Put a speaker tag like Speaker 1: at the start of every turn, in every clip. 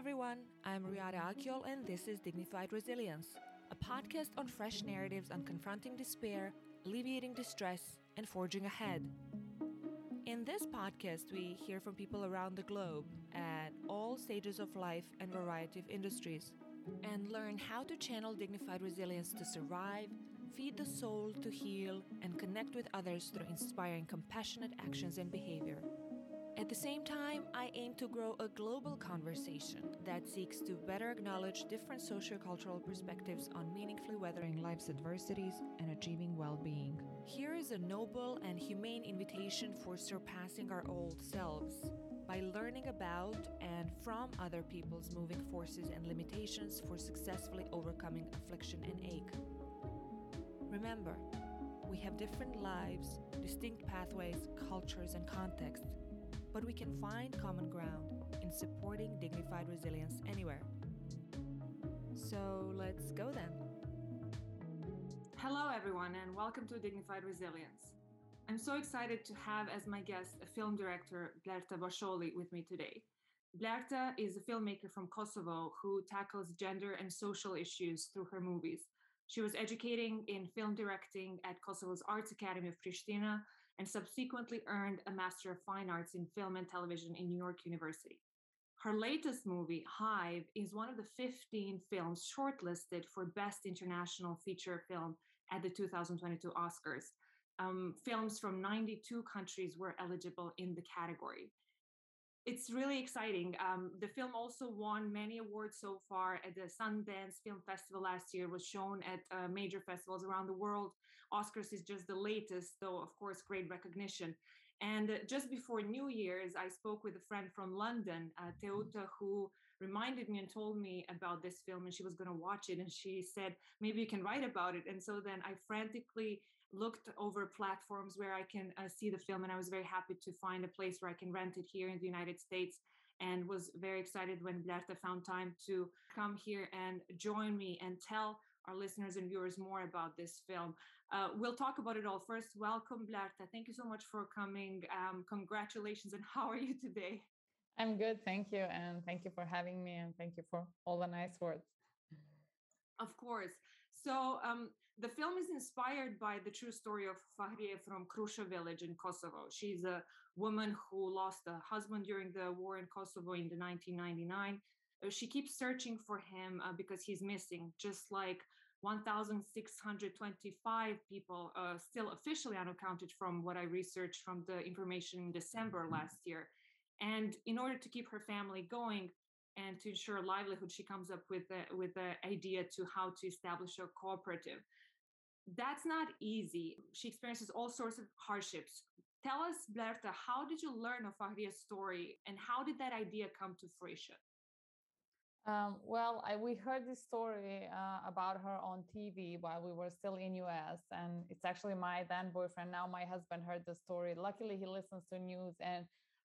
Speaker 1: everyone. I'm Riada Akyol, and this is Dignified Resilience, a podcast on fresh narratives on confronting despair, alleviating distress, and forging ahead. In this podcast, we hear from people around the globe at all stages of life and variety of industries, and learn how to channel dignified resilience to survive, feed the soul to heal, and connect with others through inspiring compassionate actions and behavior. At the same time, I aim to grow a global conversation that seeks to better acknowledge different sociocultural perspectives on meaningfully weathering life's adversities and achieving well being. Here is a noble and humane invitation for surpassing our old selves by learning about and from other people's moving forces and limitations for successfully overcoming affliction and ache. Remember, we have different lives, distinct pathways, cultures, and contexts but we can find common ground in supporting dignified resilience anywhere. So let's go then.
Speaker 2: Hello, everyone, and welcome to Dignified Resilience. I'm so excited to have as my guest a film director, Blerta Basholli, with me today. Blerta is a filmmaker from Kosovo who tackles gender and social issues through her movies. She was educating in film directing at Kosovo's Arts Academy of Pristina and subsequently earned a Master of Fine Arts in Film and Television in New York University. Her latest movie, Hive, is one of the 15 films shortlisted for Best International Feature Film at the 2022 Oscars. Um, films from 92 countries were eligible in the category it's really exciting. Um, the film also won many awards so far at the Sundance Film Festival last year, was shown at uh, major festivals around the world. Oscars is just the latest, though, of course, great recognition. And just before New Year's, I spoke with a friend from London, uh, mm-hmm. Teuta, who reminded me and told me about this film, and she was going to watch it. And she said, maybe you can write about it. And so then I frantically looked over platforms where I can uh, see the film, and I was very happy to find a place where I can rent it here in the United States. And was very excited when Blerta found time to come here and join me and tell our listeners and viewers more about this film. Uh, we'll talk about it all. First, welcome, Blerta. Thank you so much for coming. Um, congratulations. And how are you today?
Speaker 3: I'm good. Thank you. And thank you for having me. And thank you for all the nice words.
Speaker 2: Of course. So, um, the film is inspired by the true story of Fahriye from Krusha village in Kosovo. She's a woman who lost a husband during the war in Kosovo in the 1999. Uh, she keeps searching for him uh, because he's missing, just like 1,625 people uh, still officially unaccounted from what I researched from the information in December last year. And in order to keep her family going, and to ensure livelihood, she comes up with the, with the idea to how to establish a cooperative that's not easy. She experiences all sorts of hardships. Tell us, Blerta, how did you learn of Fahriye's story and how did that idea come to fruition?
Speaker 3: Um, well, I, we heard this story uh, about her on TV while we were still in US, and it's actually my then boyfriend, now my husband, heard the story. Luckily, he listens to news, and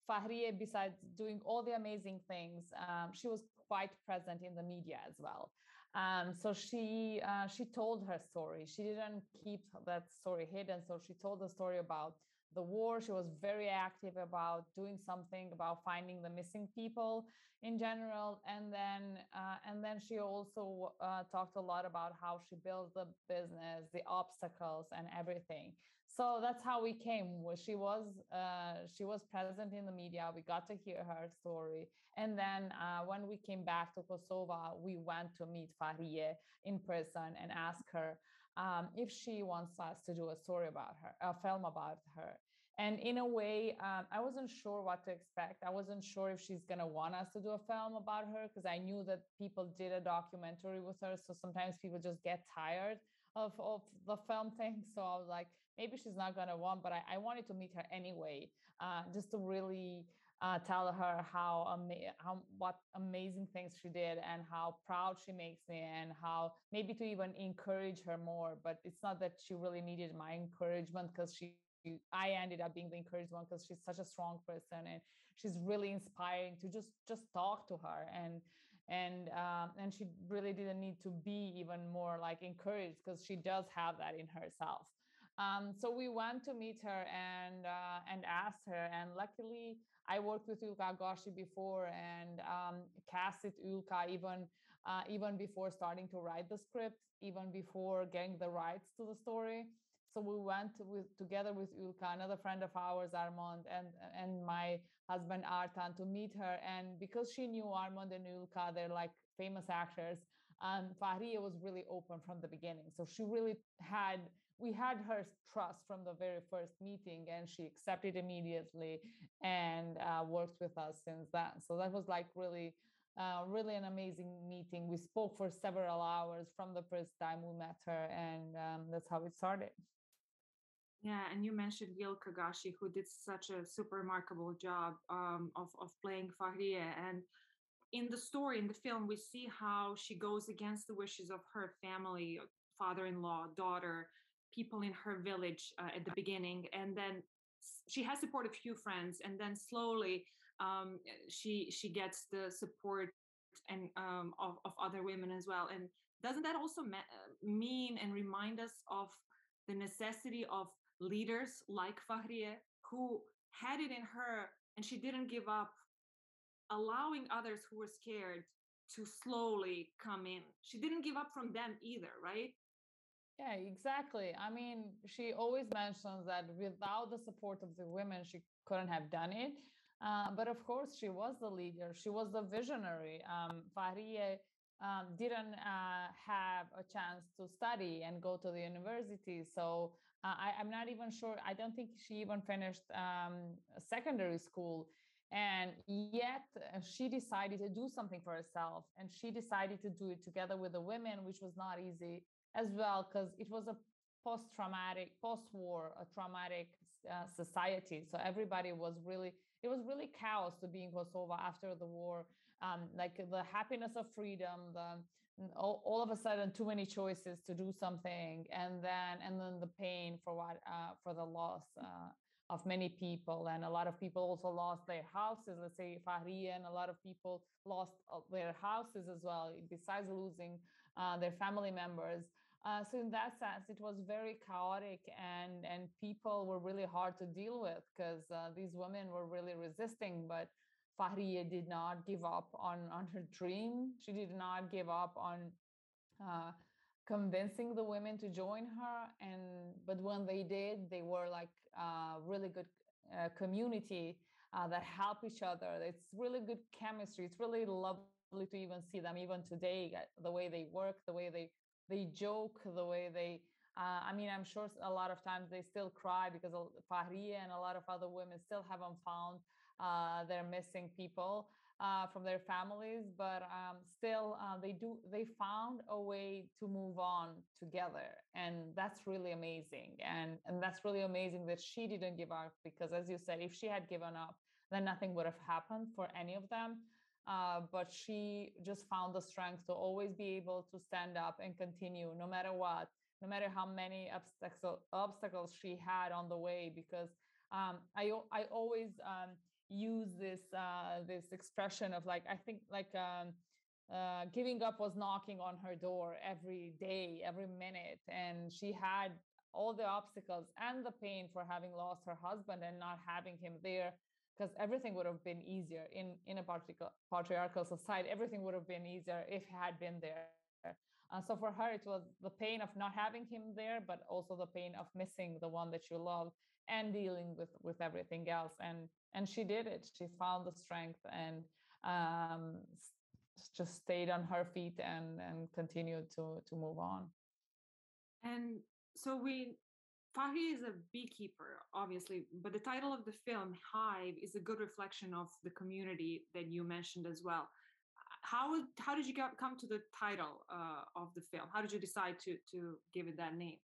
Speaker 3: Fahriye, besides doing all the amazing things, um, she was quite present in the media as well. Um, so she uh, she told her story. She didn't keep that story hidden. So she told the story about the war. She was very active about doing something about finding the missing people in general, and then uh, and then she also uh, talked a lot about how she built the business, the obstacles, and everything. So that's how we came. She was uh, she was present in the media. We got to hear her story, and then uh, when we came back to Kosovo, we went to meet Fahriye in person and ask her um, if she wants us to do a story about her, a film about her. And in a way, um, I wasn't sure what to expect. I wasn't sure if she's going to want us to do a film about her because I knew that people did a documentary with her. So sometimes people just get tired of, of the film thing. So I was like, maybe she's not to want, but I, I, wanted to meet her anyway, uh, just to really uh, tell her how, ama- how what amazing things she did and how proud she makes me and how maybe to even encourage her more. But it's not that she really needed my encouragement because she I ended up being the encouraged one because she's such a strong person and she's really inspiring to just just talk to her and and um, and she really didn't need to be even more like encouraged because she does have that in herself Um, so we went to meet her and uh, and asked her, and luckily I worked with Yllka Agashi before and um, casted Yllka even uh, even before starting to write the script, even before getting the rights to the story. So we went with together with Yllka, another friend of ours, Armand, and and my husband Artan to meet her. And because she knew Armand and Yllka, they're like famous actors. Um, Fahriye was really open from the beginning. So she really had we had her trust from the very first meeting and she accepted immediately and uh, worked with us since then so that was like really uh, really an amazing meeting we spoke for several hours from the first time we met her and um, that's how it started
Speaker 2: yeah and you mentioned Yllka Gashi who did such a super remarkable job um, of, of playing Fahriye and in the story in the film we see how she goes against the wishes of her family father-in-law daughter people in her village uh, at the beginning. And then she has support of few friends. And then slowly um, she she gets the support and um, of, of other women as well. And doesn't that also uh, mean and remind us of the necessity of leaders like Fahriye who had it in her and she didn't give up allowing others who were scared to slowly come in she didn't give up from them either right
Speaker 3: yeah, exactly. I mean, she always mentions that without the support of the women, she couldn't have done it. Uh, but of course, she was the leader. She was the visionary. Um, Fahriye um, didn't uh, have a chance to study and go to the university. So uh, I, am not even sure. I don't think she even finished um, secondary school. And yet uh, she decided to do something for herself. And she decided to do it together with the women, which was not easy as well because it was a post-traumatic post-war a traumatic uh, society so everybody was really it was really chaos to be in kosovo after the war um, like the happiness of freedom the all, all, of a sudden too many choices to do something and then and then the pain for what uh, for the loss uh, of many people. And a lot of people also lost their houses. Let's say Fahriye and a lot of people lost uh, their houses as well besides losing uh, their family members. Uh, so in that sense, it was very chaotic, and and people were really hard to deal with because uh, these women were really resisting. But Fahriye did not give up on on her dream. She did not give up on uh, convincing the women to join her. And but when they did, they were like uh, really good uh, community uh, that help each other. It's really good chemistry. It's really lovely to even see them even today, the way they work, the way they they joke, the way they. Uh, I mean, I'm sure a lot of times they still cry because Fahriye and a lot of other women still haven't found uh, their missing people uh, from their families, but um, still uh, they do. They found a way to move on together, and that's really amazing. And and that's really amazing that she didn't give up because, as you said, if she had given up, then nothing would have happened for any of them. Uh, but she just found the strength to always be able to stand up and continue no matter what no matter how many obstacle, obstacles she had on the way because um, I, I always um, use this uh, this expression of like I think like um, uh, giving up was knocking on her door every day every minute. And she had all the obstacles and the pain for having lost her husband and not having him there because everything would have been easier in in a patriarchal society. Everything would have been easier if he had been there uh, so for her it was the pain of not having him there but also the pain of missing the one that you love and dealing with with everything else. And and she did it. She found the strength and um, just stayed on her feet and and continued to to move on.
Speaker 2: And so we Fahri is a beekeeper, obviously, but the title of the film, Hive, is a good reflection of the community that you mentioned as well. How how did you come to the title uh, of the film? How did you decide to to give it that name?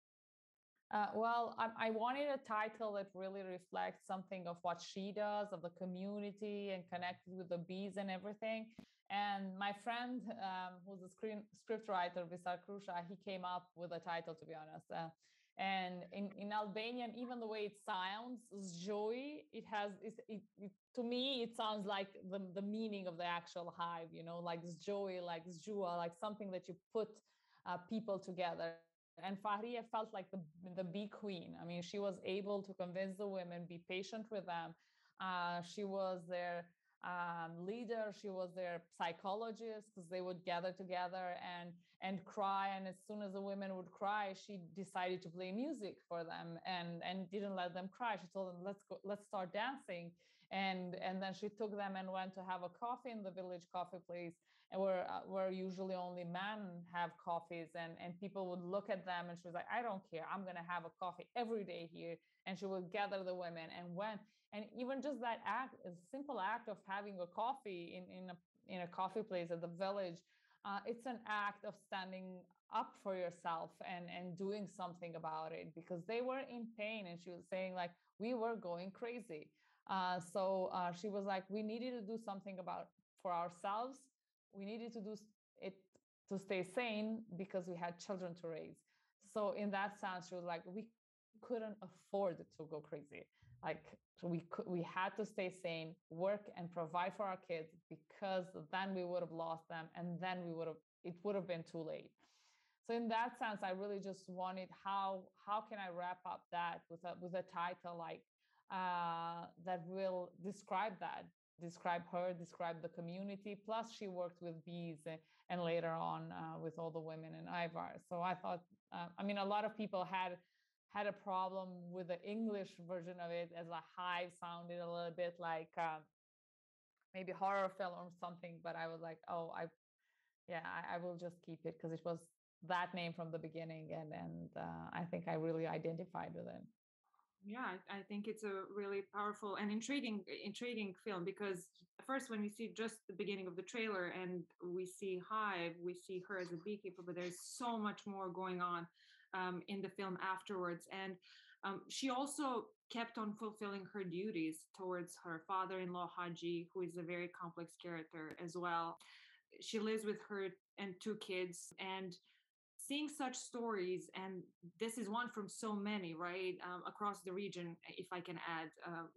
Speaker 3: Uh, well, I, I, wanted a title that really reflects something of what she does, of the community, and connected with the bees and everything. And my friend, um, who's a screen script writer, Visar Krusha, he came up with a title. To be honest, uh, and in, in albanian even the way it sounds joy it has it, it, to me it sounds like the, the meaning of the actual hive you know like joy like zhua like something that you put uh, people together and Fahriye felt like the, the bee queen. I mean, she was able to convince the women, be patient with them. Uh, she was their um, leader. She was their psychologist because they would gather together and and cry. And as soon as the women would cry, she decided to play music for them and and didn't let them cry. She told them, "Let's go, let's start dancing." And and then she took them and went to have a coffee in the village coffee place, where uh, where usually only men have coffees, and and people would look at them, and she was like, "I don't care. I'm gonna have a coffee every day here." And she would gather the women and went and even just that act a simple act of having a coffee in in a in a coffee place at the village uh, it's an act of standing up for yourself and and doing something about it because they were in pain and she was saying like we were going crazy uh, so uh, she was like we needed to do something about for ourselves we needed to do it to stay sane because we had children to raise. So in that sense she was like we couldn't afford to go crazy. Like we could, we had to stay sane work and provide for our kids because then we would have lost them and then we would have it would have been too late. So in that sense i really just wanted how how can i wrap up that with a with a title like uh, that will describe that describe her describe the community plus she worked with bees and, and later on uh, with all the women in ivar so i thought uh, i mean a lot of people had had a problem with the English version of it as a hive sounded a little bit like um, maybe horror film or something. But I was like, oh, I, yeah, I, I will just keep it because it was that name from the beginning, and and uh, I think I really identified with it.
Speaker 2: Yeah, I, think it's a really powerful and intriguing intriguing film because first when we see just the beginning of the trailer and we see Hive, we see her as a beekeeper, but there's so much more going on um, in the film afterwards. And um, she also kept on fulfilling her duties towards her father in law, Haji, who is a very complex character as well. She lives with her and two kids. And seeing such stories, and this is one from so many, right, um, across the region, if I can add, uh,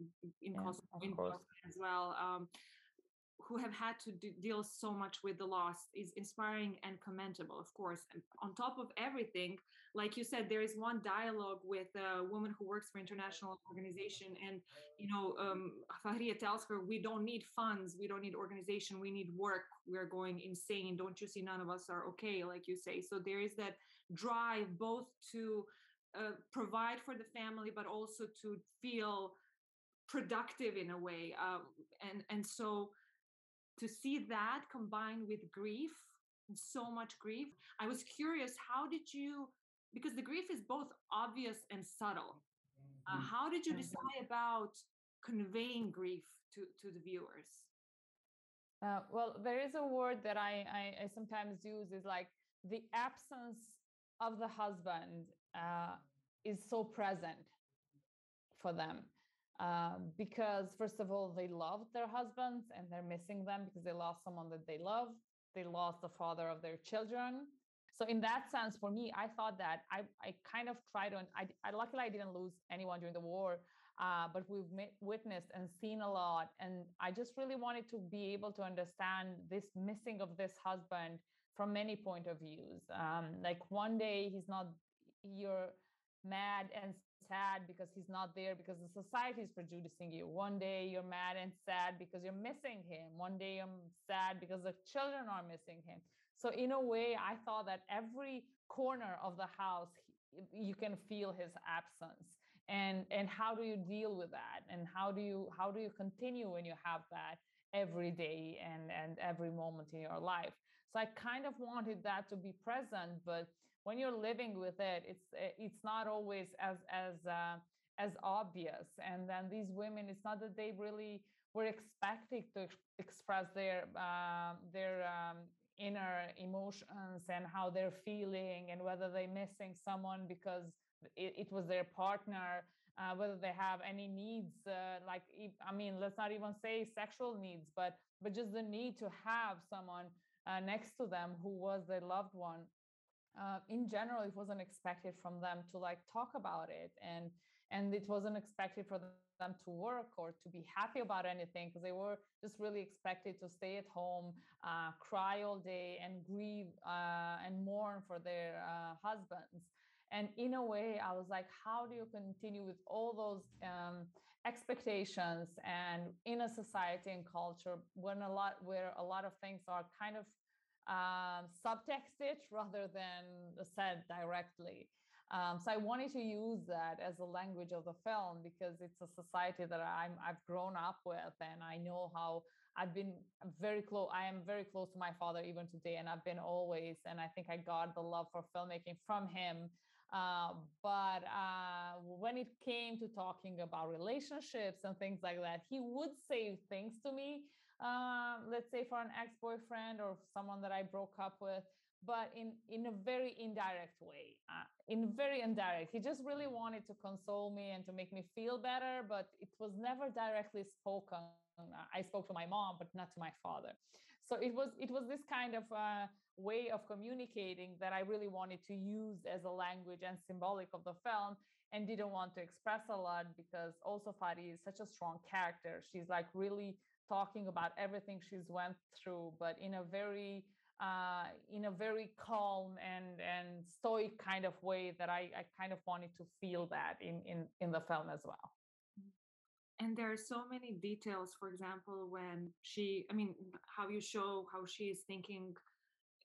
Speaker 2: in yeah, Kosovo as well. Um, who have had to deal so much with the loss is inspiring and commendable, of course. And on top of everything, like you said, there is one dialogue with a woman who works for international organization, and you know, um, Fahriye tells her, "We don't need funds, we don't need organization, we need work. We're going insane. Don't you see? None of us are okay, like you say." So there is that drive both to uh, provide for the family, but also to feel productive in a way, um, and and so to see that combined with grief so much grief. I was curious how did you because the grief is both obvious and subtle. Uh, mm-hmm. how did you decide about conveying grief to to the viewers?
Speaker 3: Uh, well there is a word that I, I, I sometimes use is like the absence of the husband uh, is so present for them um, because first of all they love their husbands and they're missing them because they lost someone that they love. They lost the father of their children. So in that sense for me i thought that i, I kind of tried to I, I luckily i didn't lose anyone during the war uh, but we've witnessed and seen a lot. And i just really wanted to be able to understand this missing of this husband from many point of views. Um, like one day he's not you're mad and sad because he's not there because the society is prejudicing you. One day you're mad and sad because you're missing him. One day i'm sad because the children are missing him. So in a way, I thought that every corner of the house you can feel his absence. And and how do you deal with that? And how do you how do you continue when you have that every day and and every moment in your life? So I kind of wanted that to be present, but when you're living with it it's eh, it's not always as as uh, as obvious. And then these women it's not that they really were expected to ex- express their uh, their um, inner emotions and how they're feeling and whether they're missing someone because it, it was their partner uh, whether they have any needs uh, like i mean let's not even say sexual needs but but just the need to have someone uh, next to them who was their loved one uh, in general it wasn't expected from them to like talk about it. And and it wasn't expected for them to work or to be happy about anything because they were just really expected to stay at home uh, cry all day and grieve uh, and mourn for their uh, husbands. And in a way i was like how do you continue with all those um, expectations? And in a society and culture when a lot where a lot of things are kind of um, subtexted rather than said directly um, so I wanted to use that as a language of the film because it's a society that I'm I've grown up with and I know how I've been very close. I am very close to my father even today, and I've been always. And I think I got the love for filmmaking from him. Uh, but uh, when it came to talking about relationships and things like that, he would say things to me. Uh, let's say for an ex-boyfriend or someone that I broke up with, but in in a very indirect way uh, in very indirect. He just really wanted to console me and to make me feel better but it was never directly spoken. I spoke to my mom but not to my father. So it was it was this kind of uh, way of communicating that i really wanted to use as a language and symbolic of the film and didn't want to express a lot because also Fari is such a strong character. She's like really talking about everything she's went through but in a very uh, in a very calm and and stoic kind of way that I, I kind of wanted to feel that in in in the film as well.
Speaker 2: And there are so many details for example when she i mean how you show how she is thinking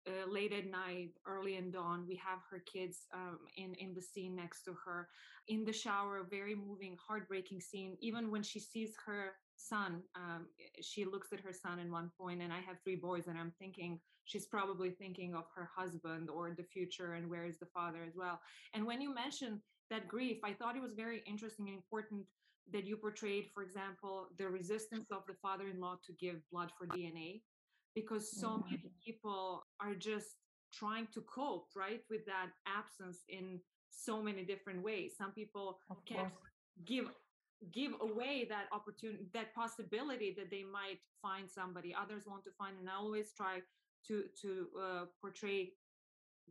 Speaker 2: uh, late at night early in dawn we have her kids um, in in the scene next to her. In the shower very moving heartbreaking scene. Even when she sees her son um, she looks at her son in one point and i have three boys and i'm thinking she's probably thinking of her husband or the future and where is the father as well. And when you mentioned that grief i thought it was very interesting and important that you portrayed for example the resistance of the father-in-law to give blood for dna because so mm-hmm. many people are just trying to cope right with that absence in so many different ways. Some people can't give give away that opportunity that possibility that they might find somebody. Others want to find and i always try to to uh, portray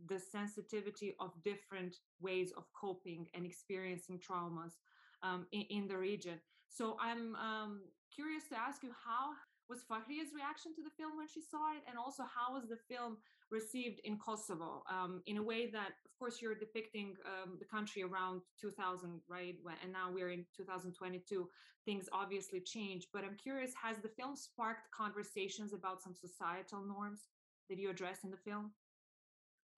Speaker 2: the sensitivity of different ways of coping and experiencing traumas um, in, in, the region. So i'm um, curious to ask you how was Fahriye's reaction to the film when she saw it and also how was the film received in Kosovo um, in a way that, of course, you're depicting um, the country around 2000, right? And now we're in 2022. Things obviously change, but I'm curious has the film sparked conversations about some societal norms that you address in the film?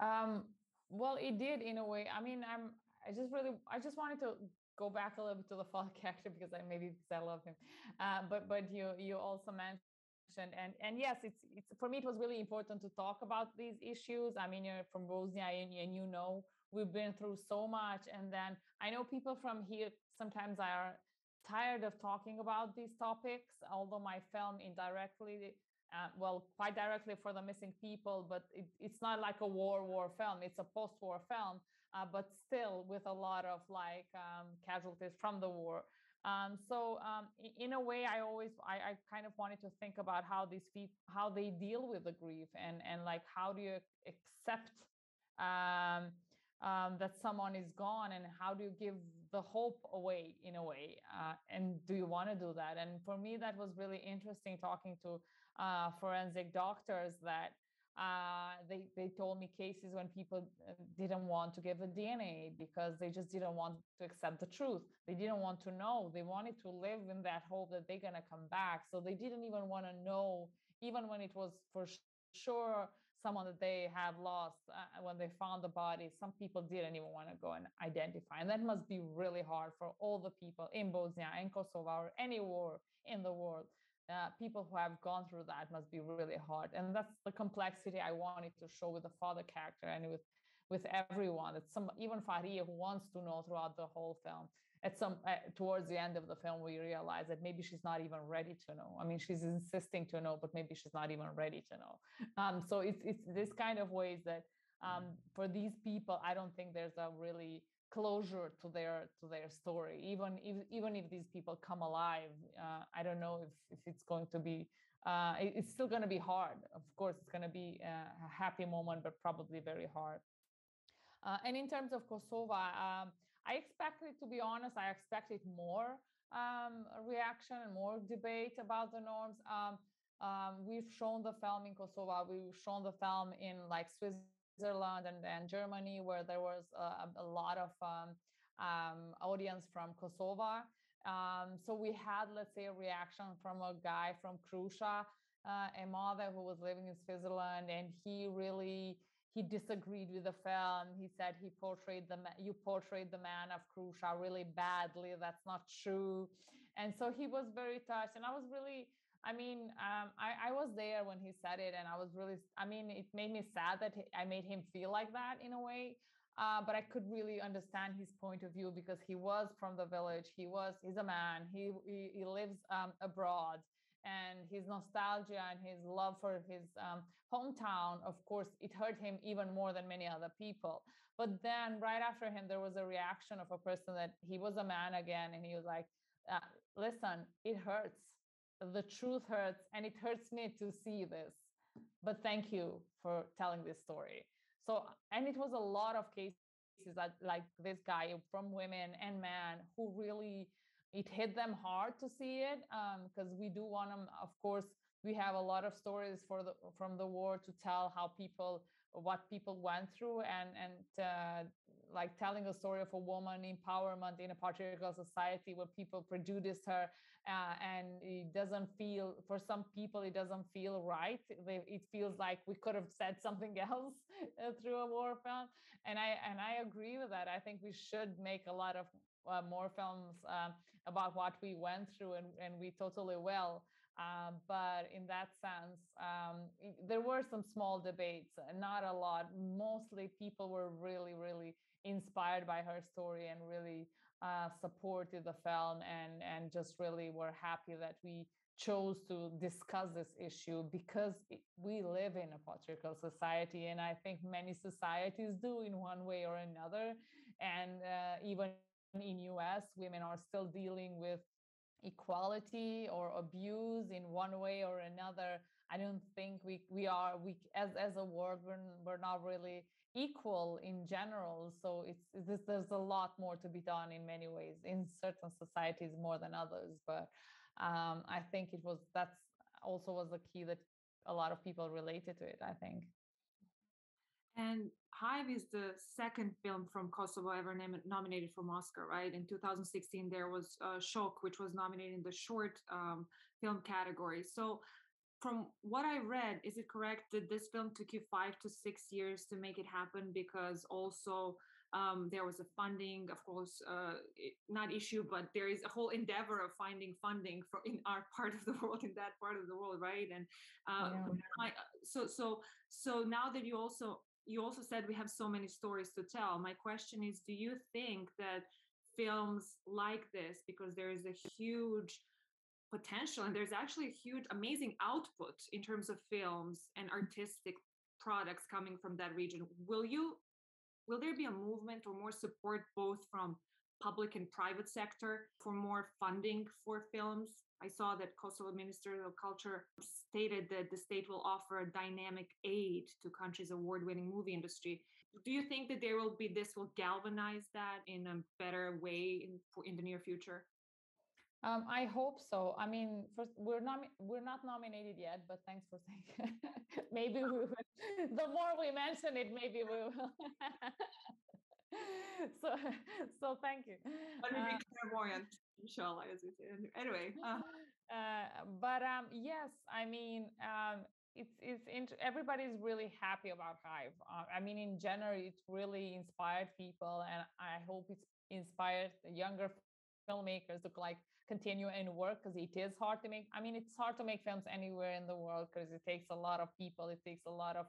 Speaker 3: Um, well, it did in a way. I mean, I'm. I just really, I just wanted to go back a little bit to the father character because I maybe because I love him. Uh, but but you you also mentioned and and yes it's it's for me it was really important to talk about these issues. I mean you're from bosnia and, and you know we've been through so much. And then i know people from here sometimes are tired of talking about these topics although my film indirectly uh, well quite directly for the missing people but it, it's not like a war war film. It's a post-war film uh, but still with a lot of like um, casualties from the war. Um, so um, in a way, I always I, I, kind of wanted to think about how these people how they deal with the grief and and like how do you accept um, um, that someone is gone and how do you give the hope away in a way uh, and do you want to do that? And for me that was really interesting talking to uh, forensic doctors that uh, they they told me cases when people uh, didn't want to give a DNA because they just didn't want to accept the truth. They didn't want to know. They wanted to live in that hope that they're gonna come back. So they didn't even want to know, even when it was for sure someone that they have lost uh, when they found the body. Some people didn't even want to go and identify, and that must be really hard for all the people in Bosnia, in Kosovo, or any war in the world uh, people who have gone through that must be really hard. And that's the complexity i wanted to show with the father character and with with everyone. That some even Fahriye who wants to know throughout the whole film at some uh, towards the end of the film we realize that maybe she's not even ready to know. I mean she's insisting to know but maybe she's not even ready to know. Um, so it's it's this kind of ways that um, for these people i don't think there's a really closure to their to their story. Even if even if these people come alive uh, i don't know if, if it's going to be uh, it, it's still going to be hard. Of course it's going to be a happy moment but probably very hard. Uh, and in terms of kosovo um, i expected to be honest i expected more um, reaction and more debate about the norms. Um, um, we've shown the film in kosovo we've shown the film in like swiss Switzerland and then Germany, where there was a, a lot of um, um, audience from Kosovo. Um, so we had, let's say, a reaction from a guy from Krusha, uh, a mother who was living in Switzerland, and he really he disagreed with the film. He said he portrayed the you portrayed the man of Krusha really badly. That's not true, and so he was very touched. And I was really I mean, um, I, I was there when he said it, and I was really, I mean, it made me sad that I made him feel like that in a way. Uh, but I could really understand his point of view because he was from the village. He was, he's a man. He he, he lives um, abroad, and his nostalgia and his love for his um, hometown, of course, it hurt him even more than many other people. But then, right after him, there was a reaction of a person that he was a man again, and he was like, uh, "Listen, it hurts the truth hurts and it hurts me to see this but thank you for telling this story. So and it was a lot of cases that like this guy from women and men who really it hit them hard to see it because um, we do want them of course we have a lot of stories for the from the war to tell how people what people went through and and uh, like telling a story of a woman empowerment in a patriarchal society where people prejudice her uh, and it doesn't feel for some people it doesn't feel right. It feels like we could have said something else uh, through a war film. And i and i agree with that. I think we should make a lot of uh, more films um, about what we went through and, and we totally will um, but in that sense, um, there were some small debates, not a lot. Mostly people were really, really inspired by her story and really uh, supported the film and, and just really were happy that we chose to discuss this issue because we live in a patriarchal society and i think many societies do in one way or another and uh, even in us women are still dealing with equality or abuse in one way or another i don't think we we are we as as a world we're, we're not really equal in general. So it's, it's there's a lot more to be done in many ways in certain societies more than others. But um, i think it was that's also was the key that a lot of people related to it i think
Speaker 2: and Hive is the second film from Kosovo ever nam- nominated for Oscar, right? In 2016, there was uh, Shok, which was nominated in the short um, film category. So, from what I read, is it correct that this film took you five to six years to make it happen? Because also um, there was a funding, of course, uh, not issue, but there is a whole endeavor of finding funding for in our part of the world, in that part of the world, right? And uh, yeah. so, so, so now that you also you also said we have so many stories to tell. My question is do you think that films like this, because there is a huge potential and there's actually a huge, amazing output in terms of films and artistic products coming from that region, will you? Will there be a movement or more support both from public and private sector for more funding for films I saw that Kosovo Minister of Culture stated that the state will offer a dynamic aid to country's award-winning movie industry. Do you think that there will be this will galvanize that in a better way in, in the near future?
Speaker 3: Um, I hope so. I mean, first, we're not we're not nominated yet, but thanks for saying. maybe we will. The more we mention it, maybe we will. so so thank you.
Speaker 2: Me be uh, clairvoyant, inshallah, as we say. Anyway. Uh.
Speaker 3: Uh, but um, yes, I mean, um, it's it's int- everybody's really happy about Hive. Uh, I mean, in general, it really inspired people, and I hope it's inspired younger filmmakers to like continue and work because it is hard to make. I mean, it's hard to make films anywhere in the world because it takes a lot of people. It takes a lot of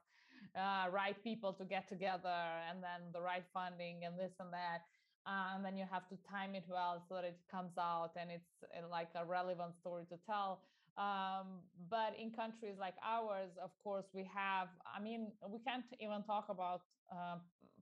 Speaker 3: uh, right people to get together and then the right funding and this and that. Uh, and then you have to time it well so that it comes out and it's uh, like a relevant story to tell. Um, but in countries like ours of course we have i mean we can't even talk about uh,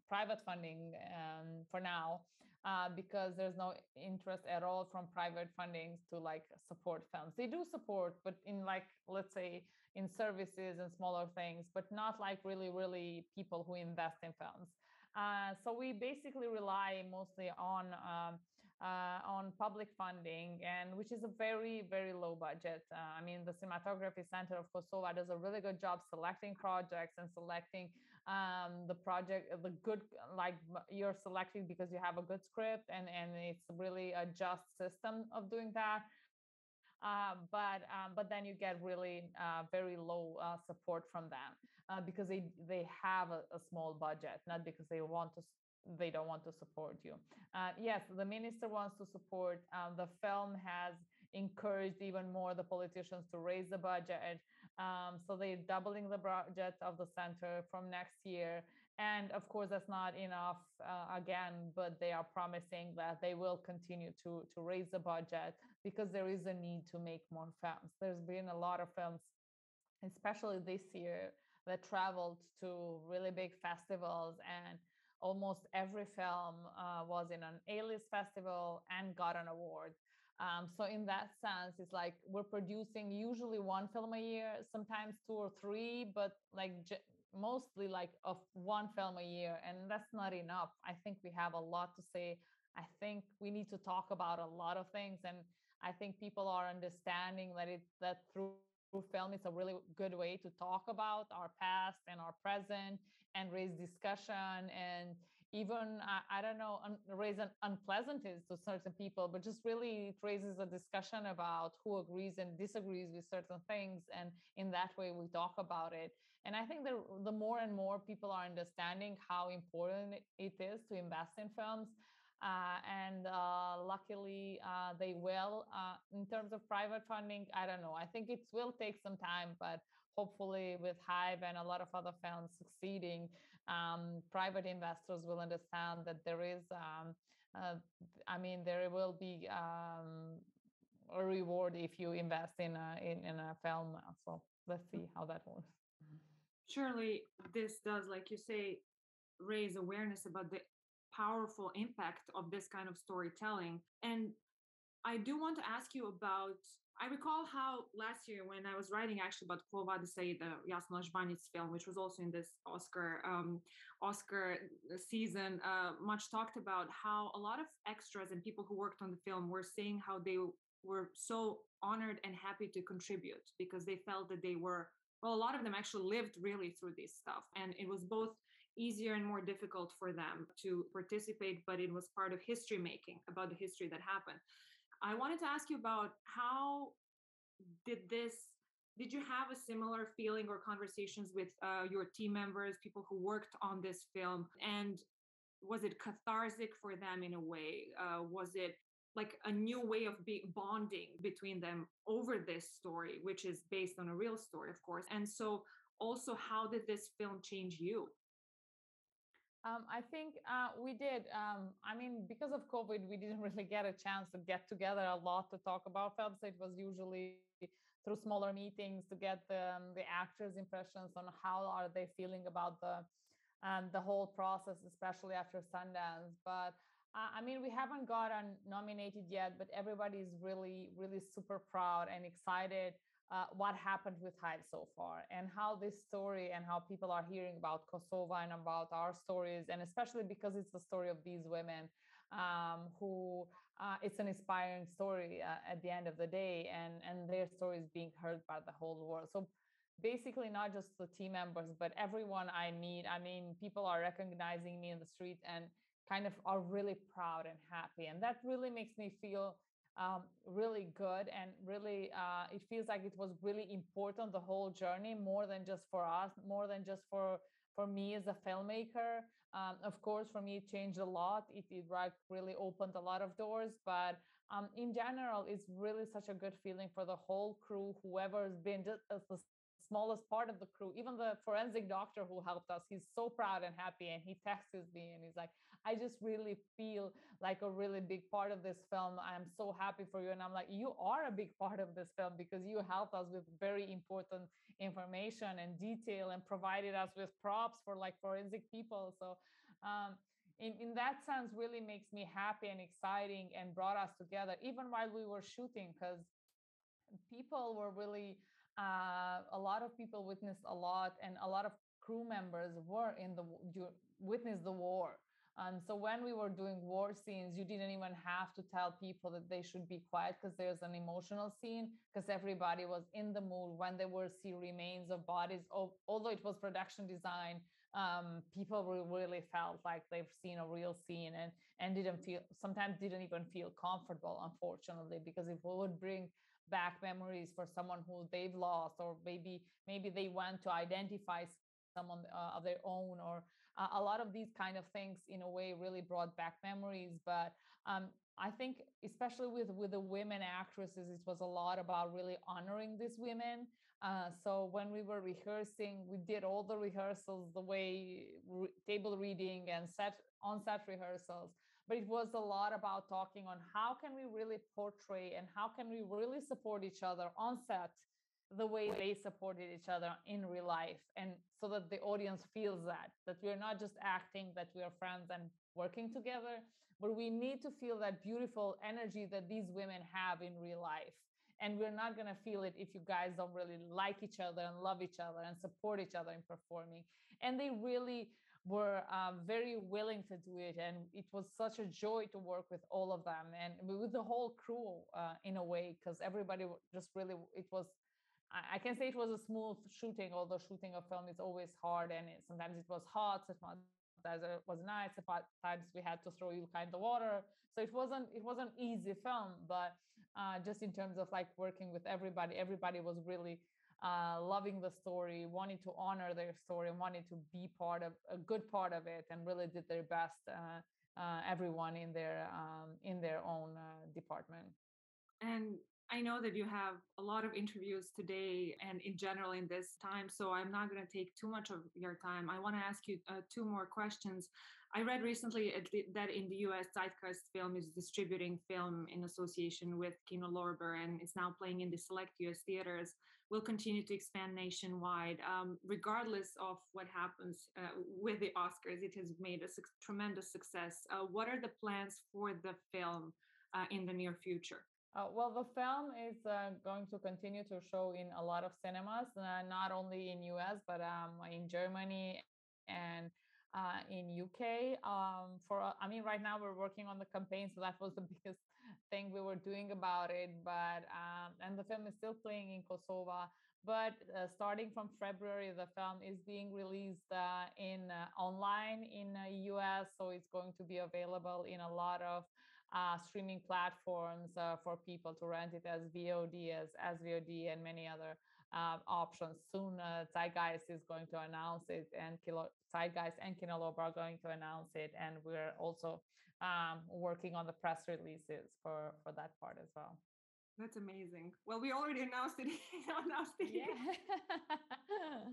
Speaker 3: private funding um, for now uh, because there's no interest at all from private fundings to like support films they do support but in like let's say in services and smaller things, but not like really, really people who invest in films. Uh, so we basically rely mostly on um, uh, on public funding, and which is a very, very low budget. Uh, I mean, the Cinematography Center of Kosovo does a really good job selecting projects and selecting um, the project the good like you're selected because you have a good script and and it's really a just system of doing that uh, but um, but then you get really uh, very low uh, support from them uh, because they they have a, a, small budget, not because they want to they don't want to support you. Uh, yes, the minister wants to support. Um, the film has encouraged even more the politicians to raise the budget. Um, so they're doubling the budget of the center from next year. And of course, that's not enough uh, again, but they are promising that they will continue to, to raise the budget because there is a need to make more films. There's been a lot of films, especially this year, that traveled to really big festivals and almost every film uh, was in an A-list festival and got an award. Um, so in that sense, it's like we're producing usually one film a year, sometimes two or three, but like j- mostly like of one film a year, and that's not enough. I think we have a lot to say. I think we need to talk about a lot of things, and I think people are understanding that it that through film is a really good way to talk about our past and our present and raise discussion and even I, don't know un, raise an unpleasantness to certain people but just really it raises a discussion about who agrees and disagrees with certain things and in that way we talk about it. And i think the, the more and more people are understanding how important it is to invest in films uh, and uh, luckily uh, they will uh, in terms of private funding i don't know. I think it will take some time but hopefully with hive and a lot of other films succeeding um, private investors will understand that there is um, uh, i mean there will be um, a reward if you invest in a in, in a film so let's see how that works
Speaker 2: surely this does like you say raise awareness about the powerful impact of this kind of storytelling. And I do want to ask you about. I recall how last year, when I was writing actually about Quo Vadis Aida, Jasmila Žbanić's film, which was also in this Oscar um, Oscar season, uh, much talked about how a lot of extras and people who worked on the film were saying how they were so honored and happy to contribute because they felt that they were well a lot of them actually lived really through this stuff and it was both easier and more difficult for them to participate, but it was part of history making about the history that happened. I wanted to ask you about how did this did you have a similar feeling or conversations with uh, your team members people who worked on this film? And was it cathartic for them in a way? Uh, was it like a new way of being bonding between them over this story which is based on a real story of course? And so also how did this film change you
Speaker 3: um, I think uh, we did. Um, I mean, because of COVID, we didn't really get a chance to get together a lot to talk about films. It was usually through smaller meetings to get the, um, the actors' impressions on how are they feeling about the um, the whole process, especially after Sundance. But uh, I mean, we haven't gotten nominated yet, but everybody is really, really super proud and excited uh, what happened with Hive so far and how this story and how people are hearing about Kosovo and about our stories, and especially because it's the story of these women um, who uh, it's an inspiring story uh, at the end of the day, and and their story is being heard by the whole world. So basically not just the team members but everyone i meet i mean people are recognizing me in the street and kind of are really proud and happy and that really makes me feel um, really good and really uh, it feels like it was really important the whole journey more than just for us more than just for for me as a filmmaker. Um, of course for me it changed a lot. It, it really opened a lot of doors but um, in general it's really such a good feeling for the whole crew whoever's been just smallest part of the crew even the forensic doctor who helped us he's so proud and happy and he texts me and he's like I just really feel like a really big part of this film. I'm so happy for you. And I'm like, you are a big part of this film because you helped us with very important information and detail and provided us with props for like forensic people. So, um, in, in that sense, really makes me happy and exciting and brought us together, even while we were shooting, because people were really, uh, a lot of people witnessed a lot, and a lot of crew members were in the witnessed the war and so when we were doing war scenes, you didn't even have to tell people that they should be quiet because there's an emotional scene because everybody was in the mood when they were see remains of bodies. Although it was production design, um, people really felt like they've seen a real scene and and didn't feel sometimes didn't even feel comfortable unfortunately because it would bring back memories for someone who they've lost or maybe maybe they want to identify someone uh, of their own or uh, a lot of these kind of things in a way really brought back memories. But um, i think especially with with the women actresses it was a lot about really honoring these women. Uh, so when we were rehearsing we did all the rehearsals the way re- table reading and set on set rehearsals but it was a lot about talking on how can we really portray and how can we really support each other on set the way they supported each other in real life and so that the audience feels that that we're not just acting that we are friends and working together but we need to feel that beautiful energy that these women have in real life. And we're not going to feel it if you guys don't really like each other and love each other and support each other in performing. And they really were uh, very willing to do it and it was such a joy to work with all of them and with the whole crew uh, in a way because everybody just really it was I, can say it was a smooth shooting, although shooting a film is always hard and it, sometimes it was hot, sometimes it was nice, sometimes we had to throw you kind of water. So it wasn't it wasn't easy film, but uh, just in terms of like working with everybody, everybody was really uh, loving the story, wanting to honor their story, wanting to be part of a good part of it, and really did their best. Uh, uh everyone in their um, in their own uh, department.
Speaker 2: And I know that you have a lot of interviews today and in general in this time, so I'm not going to take too much of your time. I want to ask you uh, two more questions. I read recently that in the US, Zeitgeist Film is distributing film in association with Kino Lorber and it's now playing in the select US theaters. Will continue to expand nationwide. Um, regardless of what happens uh, with the Oscars, it has made a su- tremendous success. Uh, what are the plans for the film uh, in the near future?
Speaker 3: Uh, well, the film is uh, going to continue to show in a lot of cinemas, uh, not only in US but um, in Germany and uh, in UK. Um, for I mean, right now we're working on the campaign, so that was the biggest thing we were doing about it. But um, and the film is still playing in Kosovo. But uh, starting from February, the film is being released in online in US, so it's going to be available in a lot of uh, streaming platforms uh, for people to rent it as VOD, as SVOD, and many other uh, options. Soon, uh, Zeitgeist is going to announce it, and Kilo, Zeitgeist and Kino are going to announce it, and we're also um, working on the press releases for for that part as well.
Speaker 2: That's amazing. Well, we already announced it. announced it. Yeah.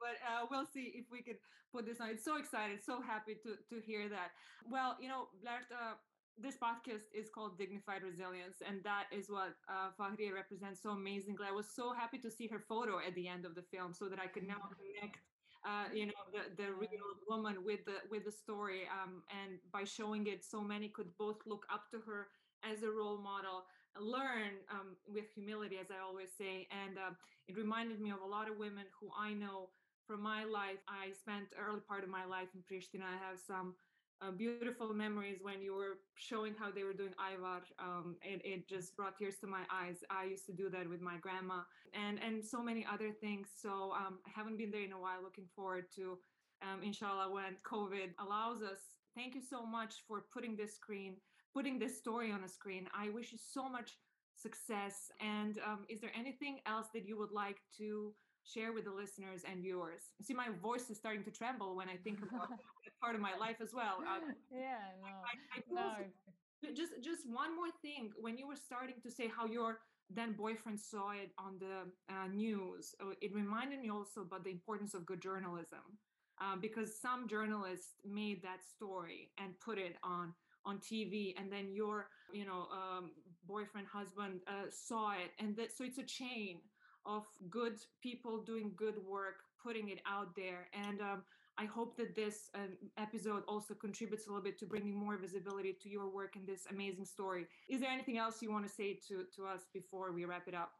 Speaker 2: but uh, we'll see if we could put this on. It's so excited, so happy to to hear that. Well, you know, Blerta, this podcast is called Dignified Resilience, and that is what uh, Fahrije represents so amazingly. I was so happy to see her photo at the end of the film, so that I could now connect. Uh, you know the, the real woman with the with the story um, and by showing it so many could both look up to her as a role model learn um, with humility, as I always say. And uh, it reminded me of a lot of women who I know from my life. I spent early part of my life in Pristina. I have some uh, beautiful memories when you were showing how they were doing Ayvar. Um, it, it just brought tears to my eyes. I used to do that with my grandma and, and so many other things. So um, I haven't been there in a while. Looking forward to, um, inshallah, when COVID allows us. Thank you so much for putting this screen putting this story on a screen. I wish you so much success. And um, is there anything else that you would like to share with the listeners and viewers? See, my voice is starting to tremble when I think about that part of my life as well.
Speaker 3: Um, yeah, no, I, I
Speaker 2: no. just just one more thing. When you were starting to say how your then boyfriend saw it on the uh, news, uh, it reminded me also about the importance of good journalism. Uh, because some journalists made that story and put it on on TV, and then your, you know, um, boyfriend, husband uh, saw it, and that so it's a chain of good people doing good work, putting it out there, and um, I hope that this um, episode also contributes a little bit to bringing more visibility to your work and this amazing story. Is there anything else you want to say to to us before we wrap it up?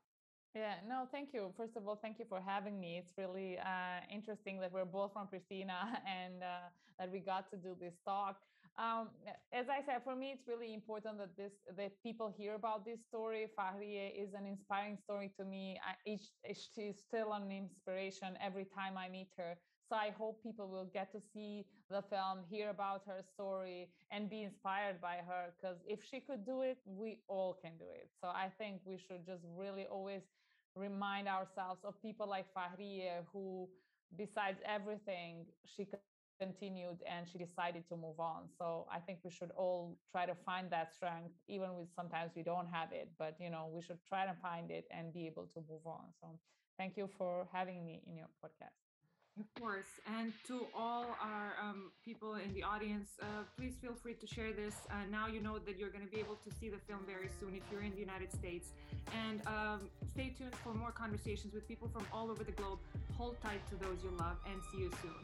Speaker 3: Yeah, no, thank you. First of all, thank you for having me. It's really uh, interesting that we're both from Pristina and uh, that we got to do this talk um, as I said, for me, it's really important that this that people hear about this story. Fahrije is an inspiring story to me. She's still an inspiration every time I meet her. So I hope people will get to see the film, hear about her story, and be inspired by her. Because if she could do it, we all can do it. So I think we should just really always remind ourselves of people like Fahrije, who, besides everything, she continued and she decided to move on. So I think we should all try to find that strength, even with sometimes we don't have it, but you know, we should try to find it and be able to move on. So thank you for having me in your podcast.
Speaker 2: Of course. And to all our um, people in the audience, uh, please feel free to share this. Uh, now you know that you're going to be able to see the film very soon if you're in the United States. And um, stay tuned for more conversations with people from all over the globe. Hold tight to those you love and see you soon.